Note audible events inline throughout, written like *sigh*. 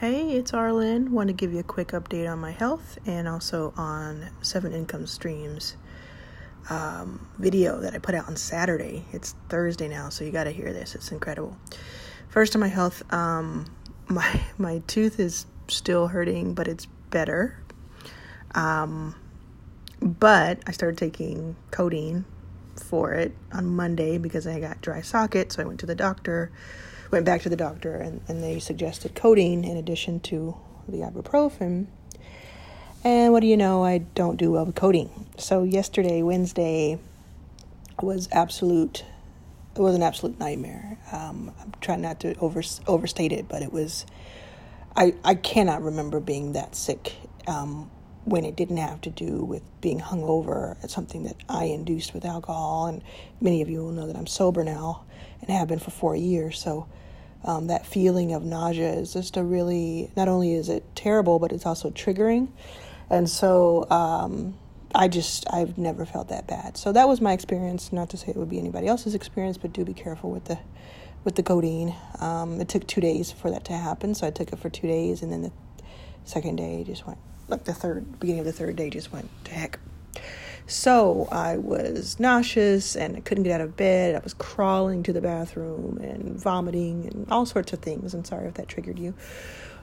Hey, it's Arlan. Want to give you a quick update on my health and also on Seven Income Streams um, video that I put out on Saturday. It's Thursday now, so you got to hear this. It's incredible. First on my health, um, *laughs* my my tooth is still hurting, but it's better. Um, but I started taking codeine for it on Monday because I got dry socket, so I went to the doctor went back to the doctor and, and they suggested codeine in addition to the ibuprofen. And what do you know? I don't do well with codeine. So yesterday, Wednesday, was absolute. It was an absolute nightmare. Um, I'm trying not to over overstate it, but it was. I I cannot remember being that sick um, when it didn't have to do with being hungover. It's something that I induced with alcohol, and many of you will know that I'm sober now and have been for four years. So um, that feeling of nausea is just a really not only is it terrible but it's also triggering. And so um, i just i've never felt that bad. So that was my experience not to say it would be anybody else's experience but do be careful with the with the codeine. Um, it took two days for that to happen so i took it for two days and then the second day just went like the third beginning of the third day just went to heck so I was nauseous and I couldn't get out of bed. I was crawling to the bathroom and vomiting and all sorts of things. I'm sorry if that triggered you.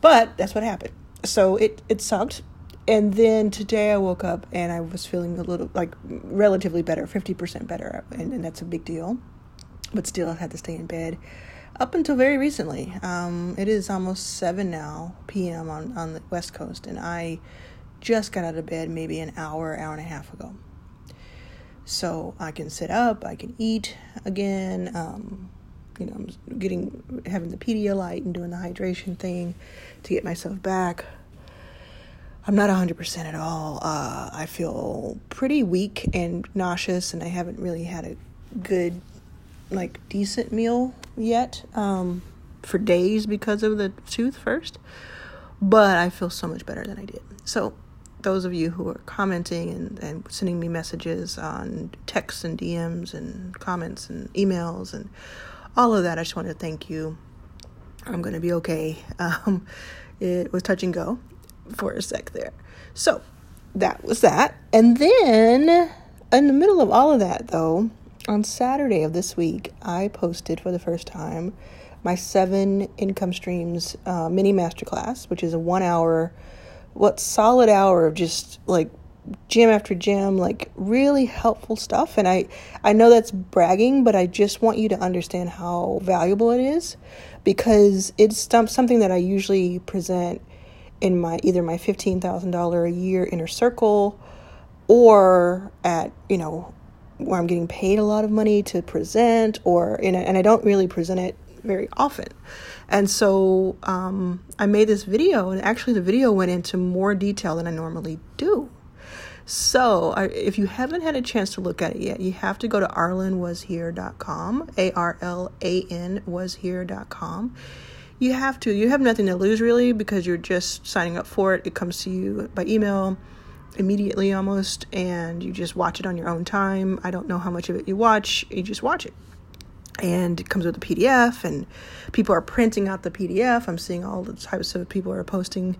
But that's what happened. So it, it sucked. And then today I woke up and I was feeling a little like relatively better, 50% better. And, and that's a big deal. But still, I had to stay in bed up until very recently. Um, it is almost 7 now p.m. on, on the West Coast. And I just got out of bed maybe an hour, hour and a half ago so I can sit up, I can eat again. Um, you know, I'm getting having the Pedialyte and doing the hydration thing to get myself back. I'm not 100% at all. Uh, I feel pretty weak and nauseous, and I haven't really had a good, like, decent meal yet um, for days because of the tooth first. But I feel so much better than I did. So those of you who are commenting and, and sending me messages on texts and DMs and comments and emails and all of that, I just want to thank you. I'm going to be okay. *laughs* Um, it was touch and go for a sec there. So that was that. And then in the middle of all of that, though, on Saturday of this week, I posted for the first time my seven income streams uh, mini masterclass, which is a one hour what solid hour of just like gym after gym like really helpful stuff. And i i know that's bragging but i just want you to understand how valuable it is because it's something that i usually present in my either my $15000 a year inner circle or at you know where i'm getting paid a lot of money to present or in a, and i don't really present it very often. And so um, I made this video, and actually, the video went into more detail than I normally do. So, I, if you haven't had a chance to look at it yet, you have to go to arlanwashere.com, A R L A N washere.com. You have to. You have nothing to lose really because you're just signing up for it. It comes to you by email immediately almost, and you just watch it on your own time. I don't know how much of it you watch, you just watch it and it comes with a PDF and people are printing out the PDF. I'm seeing all the types of people are posting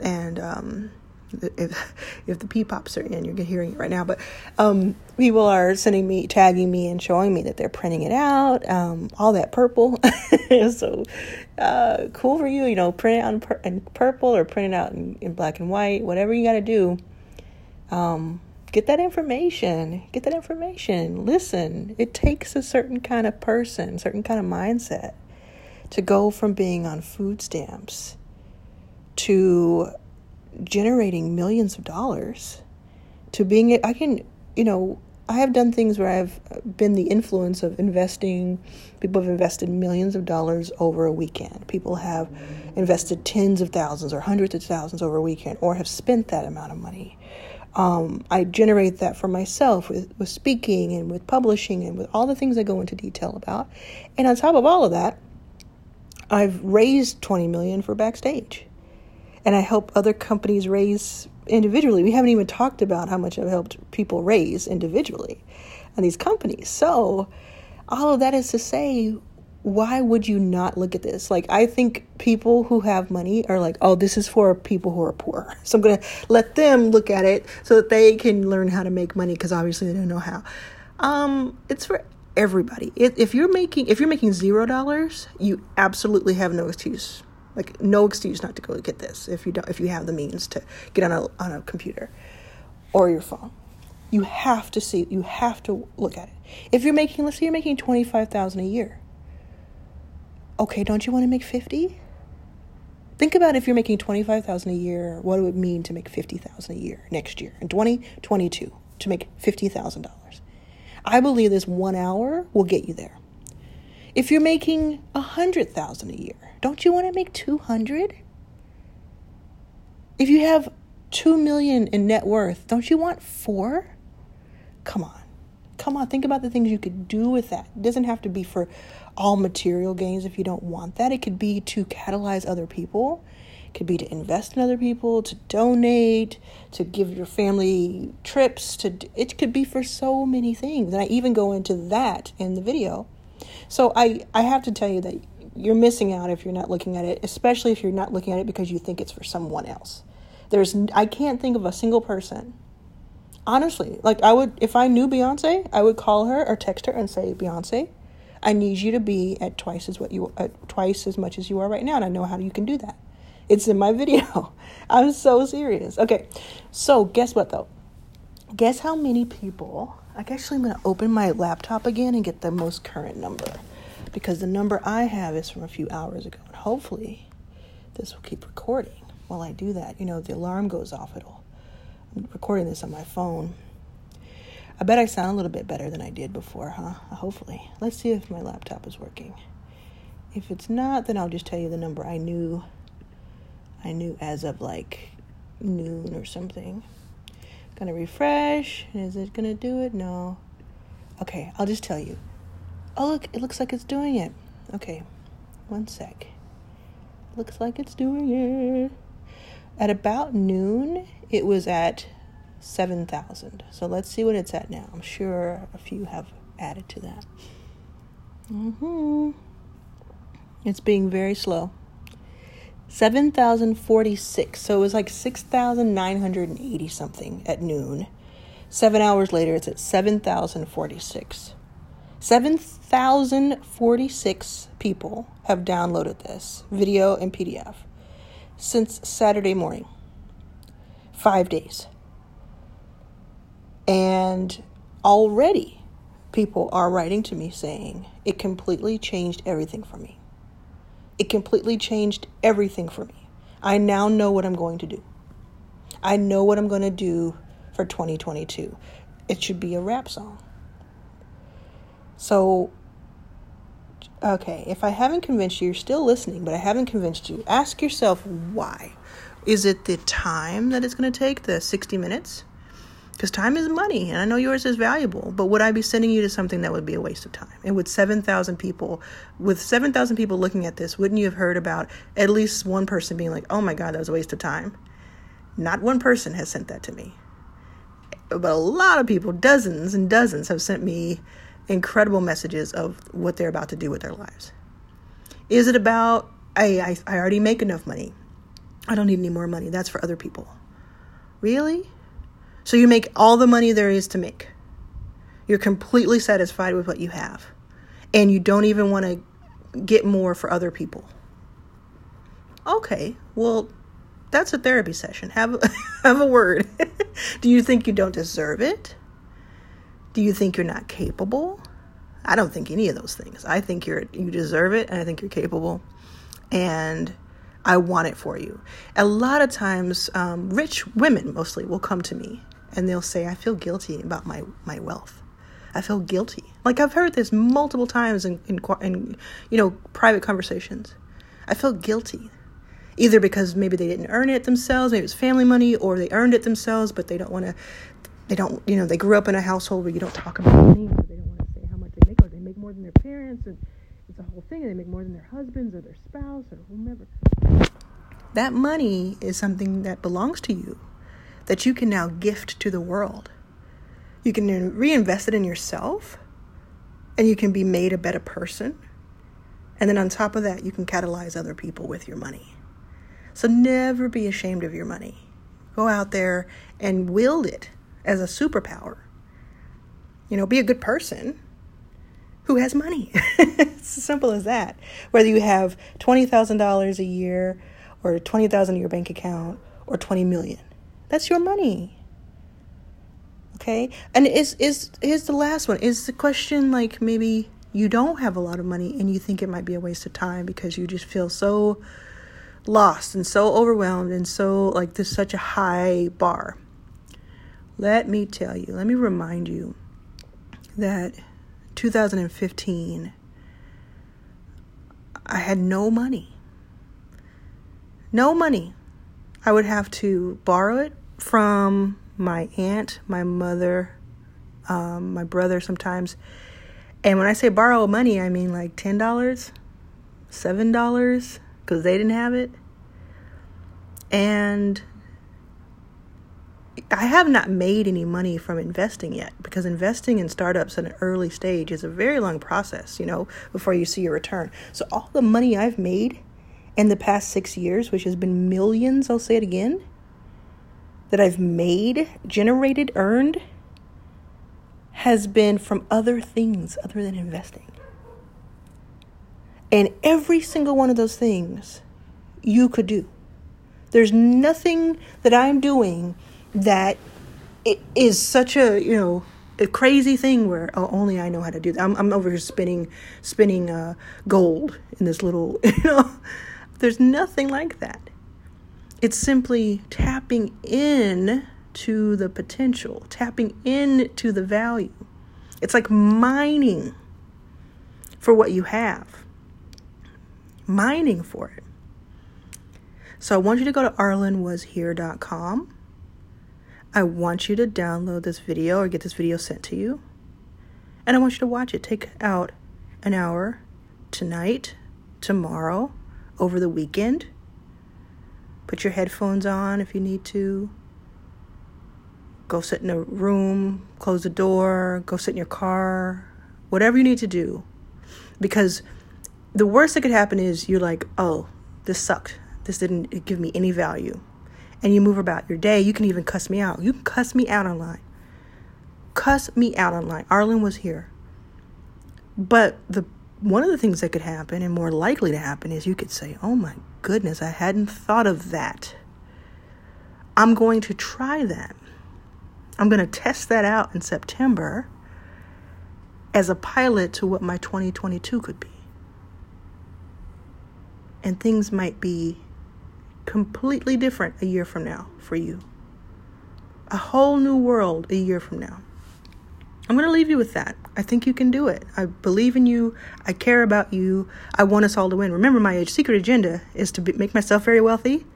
and um, *laughs* if if the P pops are in, you're hearing it right now. But um, people are sending me, tagging me, and showing me that they're printing it out. Um, all that purple, *laughs* so uh, cool for you. You know, print it out in, pur- in purple or print it out in, in black and white. Whatever you got to do. Um, get that information. Get that information. Listen. It takes a certain kind of person certain kind of mindset to go from being on food stamps to generating millions of dollars to being i can you know i have done things where i've been the influence of investing people have invested millions of dollars over a weekend. People have invested tens of thousands or hundreds of thousands over a weekend or have spent that amount of money um, I generate that for myself with, with speaking and with publishing and with all the things I go into detail about. And on top of all of that, I've raised 20 million for backstage. And I help other companies raise individually. We haven't even talked about how much I've helped people raise individually and these companies. So all of that is to say why would you not look at this? Like, I think people who have money are like, oh, this is for people who are poor. *laughs* So I'm going to let them look at it so that they can learn how to make money because obviously they don't know how. Um, it's for everybody. If you're making if you're making zero dollars, you absolutely have no excuse. Like no excuse not to go get this if you don't if you have the means to get on a on a computer or your phone. You have to see you have to look at it. If you're making let's say you're making twenty five thousand a year okay, don't you want to make 50? Think about if you're making 25,000 a year, what it would mean to make 50,000 a year next year in 2022 to make $50,000. I believe this 1 hour will get you there. If you're making 100,000 a year, don't you want to make 200? If you have 2 million in net worth, don't you want 4? Come on. Come on, think about the things you could do with that. It doesn't have to be for all material gains if you don't want that. It could be to catalyze other people. It could be to invest in other people, to donate, to give your family trips, to it could be for so many things. And I even go into that in the video. So I I have to tell you that you're missing out if you're not looking at it, especially if you're not looking at it because you think it's for someone else. There's I can't think of a single person honestly like i would if i knew beyonce i would call her or text her and say beyonce I need you to be at twice as what you at twice as much as you are right now, and I know how you can do that. It's in my *laughs* video. I'm so serious. Okay, so guess what though? Guess how many people? I actually I'm gonna open my laptop again and get the most current number because the number I have is from a few hours ago, and hopefully this will keep recording while I do that. You know, the alarm goes off. It'll. I'm recording this on my phone. I bet I sound a little bit better than I did before, huh? Uh, hopefully. Let's see if my laptop is working. If it's not, then I'll just tell you the number I knew. I knew as of like noon or something. Gonna refresh. Is it gonna do it? No. Okay, I'll just tell you. Oh, look, it looks like it's doing it. Okay, one sec. Looks like it's doing it. At about noon, it was at 7,000. So let's see what it's at now. I'm sure a few have added to that. Mm-hmm. It's being very slow. 7,046. So it was like 6,980 something at noon. Seven hours later, it's at 7,046. 7,046 people have downloaded this video and PDF since Saturday morning. Five days. And already people are writing to me saying it completely changed everything for me. It completely changed everything for me. I now know what I'm going to do. I know what I'm going to do for 2022. It should be a rap song. So, okay, if I haven't convinced you, you're still listening, but I haven't convinced you, ask yourself why. Is it the time that it's going to take, the 60 minutes? Because time is money, and I know yours is valuable, but would I be sending you to something that would be a waste of time? And with 7,000 people, with 7,000 people looking at this, wouldn't you have heard about at least one person being like, oh my God, that was a waste of time? Not one person has sent that to me. But a lot of people, dozens and dozens, have sent me incredible messages of what they're about to do with their lives. Is it about, I, I, I already make enough money? I don't need any more money. That's for other people. Really? So you make all the money there is to make. You're completely satisfied with what you have. And you don't even want to get more for other people. Okay, well, that's a therapy session. Have *laughs* have a word. *laughs* Do you think you don't deserve it? Do you think you're not capable? I don't think any of those things. I think you're you deserve it and I think you're capable. And I want it for you. A lot of times, um, rich women mostly will come to me and they'll say, I feel guilty about my, my wealth. I feel guilty. Like I've heard this multiple times in, in, in, you know, private conversations. I feel guilty. Either because maybe they didn't earn it themselves, maybe it's family money, or they earned it themselves, but they don't want to, they don't, you know, they grew up in a household where you don't talk about money, so they don't want to say how much they make, or they make more than their parents, and it's a whole thing, and they make more than their husbands or their spouse or whomever. That money is something that belongs to you that you can now gift to the world. You can reinvest it in yourself and you can be made a better person. And then on top of that, you can catalyze other people with your money. So never be ashamed of your money. Go out there and wield it as a superpower. You know, be a good person who has money. *laughs* it's as simple as that. Whether you have $20,000 a year or 20,000 in your bank account or 20 million. That's your money. Okay? And is is here's the last one. Is the question like maybe you don't have a lot of money and you think it might be a waste of time because you just feel so lost and so overwhelmed and so like this such a high bar. Let me tell you, let me remind you that 2015 I had no money. No money. I would have to borrow it from my aunt, my mother, um, my brother sometimes and when I say borrow money, I mean like $10, $7 because they didn't have it. And I have not made any money from investing yet because investing in startups at an early stage is a very long process, you know, before you see your return. So all the money I've made in the past 6 years, which has been millions, I'll say it again, that I've made, generated, earned has been from other things other than investing. And every single one of those things you could do. There's nothing that I'm doing that it is such a, you know, a crazy thing where oh, only I know how to do that. I'm, I'm over here spinning, spinning uh, gold in this little, *laughs* you know. There's nothing like that. It's simply tapping in to the potential, tapping in to the value. It's like mining for what you have, mining for it. So I want you to go to arlanwashere.com. I want you to download this video or get this video sent to you. And I want you to watch it. Take out an hour tonight, tomorrow, over the weekend. Put your headphones on if you need to go sit in a room, close the door, go sit in your car, whatever you need to do. Because the worst that could happen is you're like, oh, this sucked. This didn't give me any value. And you move about your day. You can even cuss me out. You can cuss me out online. Cuss me out online. Arlan was here. But the one of the things that could happen and more likely to happen is you could say, "Oh my goodness, I hadn't thought of that. I'm going to try that." I'm going to test that out in September as a pilot to what my 2022 could be. And things might be completely different a year from now for you. A whole new world a year from now. I'm going to leave you with that. I think you can do it. I believe in you. I care about you. I want us all to win. Remember, my age secret agenda is to be, make myself very wealthy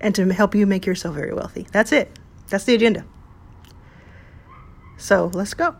and to help you make yourself very wealthy. That's it. That's the agenda. So let's go.